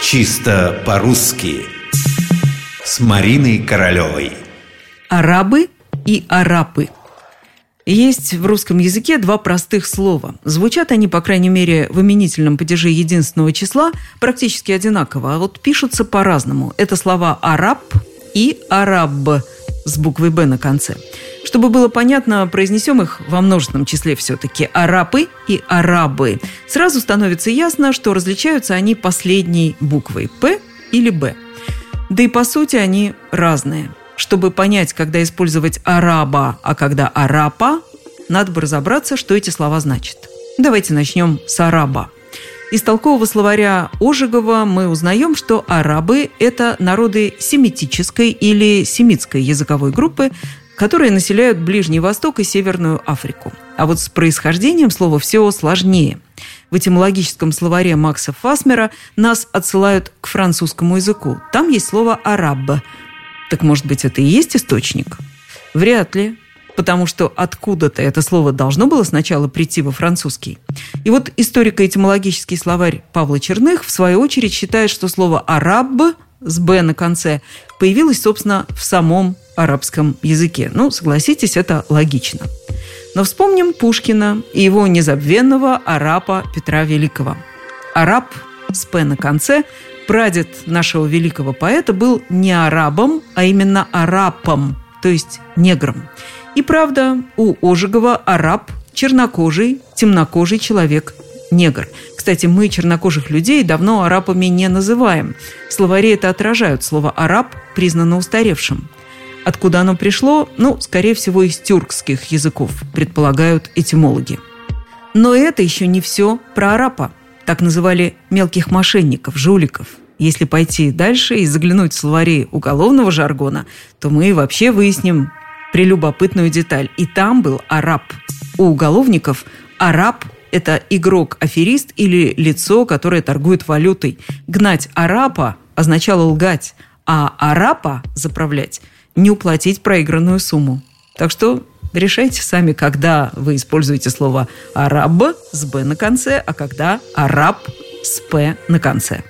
Чисто по-русски С Мариной Королевой Арабы и арапы есть в русском языке два простых слова. Звучат они, по крайней мере, в именительном падеже единственного числа практически одинаково, а вот пишутся по-разному. Это слова «араб» и «араб» с буквой «б» на конце. Чтобы было понятно, произнесем их во множественном числе все-таки «арапы» и «арабы». Сразу становится ясно, что различаются они последней буквой «п» или «б». Да и по сути они разные. Чтобы понять, когда использовать «араба», а когда «арапа», надо бы разобраться, что эти слова значат. Давайте начнем с «араба». Из толкового словаря Ожегова мы узнаем, что арабы – это народы семитической или семитской языковой группы, которые населяют Ближний Восток и Северную Африку. А вот с происхождением слова все сложнее. В этимологическом словаре Макса Фасмера нас отсылают к французскому языку. Там есть слово «араб». Так может быть, это и есть источник? Вряд ли потому что откуда-то это слово должно было сначала прийти во французский. И вот историко-этимологический словарь Павла Черных, в свою очередь, считает, что слово «араб» с «б» на конце появилось, собственно, в самом арабском языке. Ну, согласитесь, это логично. Но вспомним Пушкина и его незабвенного арапа Петра Великого. Араб с «п» на конце прадед нашего великого поэта был не арабом, а именно арапом, то есть негром. И правда, у Ожегова араб – чернокожий, темнокожий человек, негр. Кстати, мы чернокожих людей давно арабами не называем. Словари это отражают. Слово «араб» признано устаревшим. Откуда оно пришло? Ну, скорее всего, из тюркских языков, предполагают этимологи. Но это еще не все про арапа. Так называли мелких мошенников, жуликов. Если пойти дальше и заглянуть в словари уголовного жаргона, то мы вообще выясним, прелюбопытную деталь. И там был араб. У уголовников араб – это игрок-аферист или лицо, которое торгует валютой. Гнать арапа означало лгать, а арапа – заправлять – не уплатить проигранную сумму. Так что решайте сами, когда вы используете слово «араб» с «б» на конце, а когда «араб» с «п» на конце.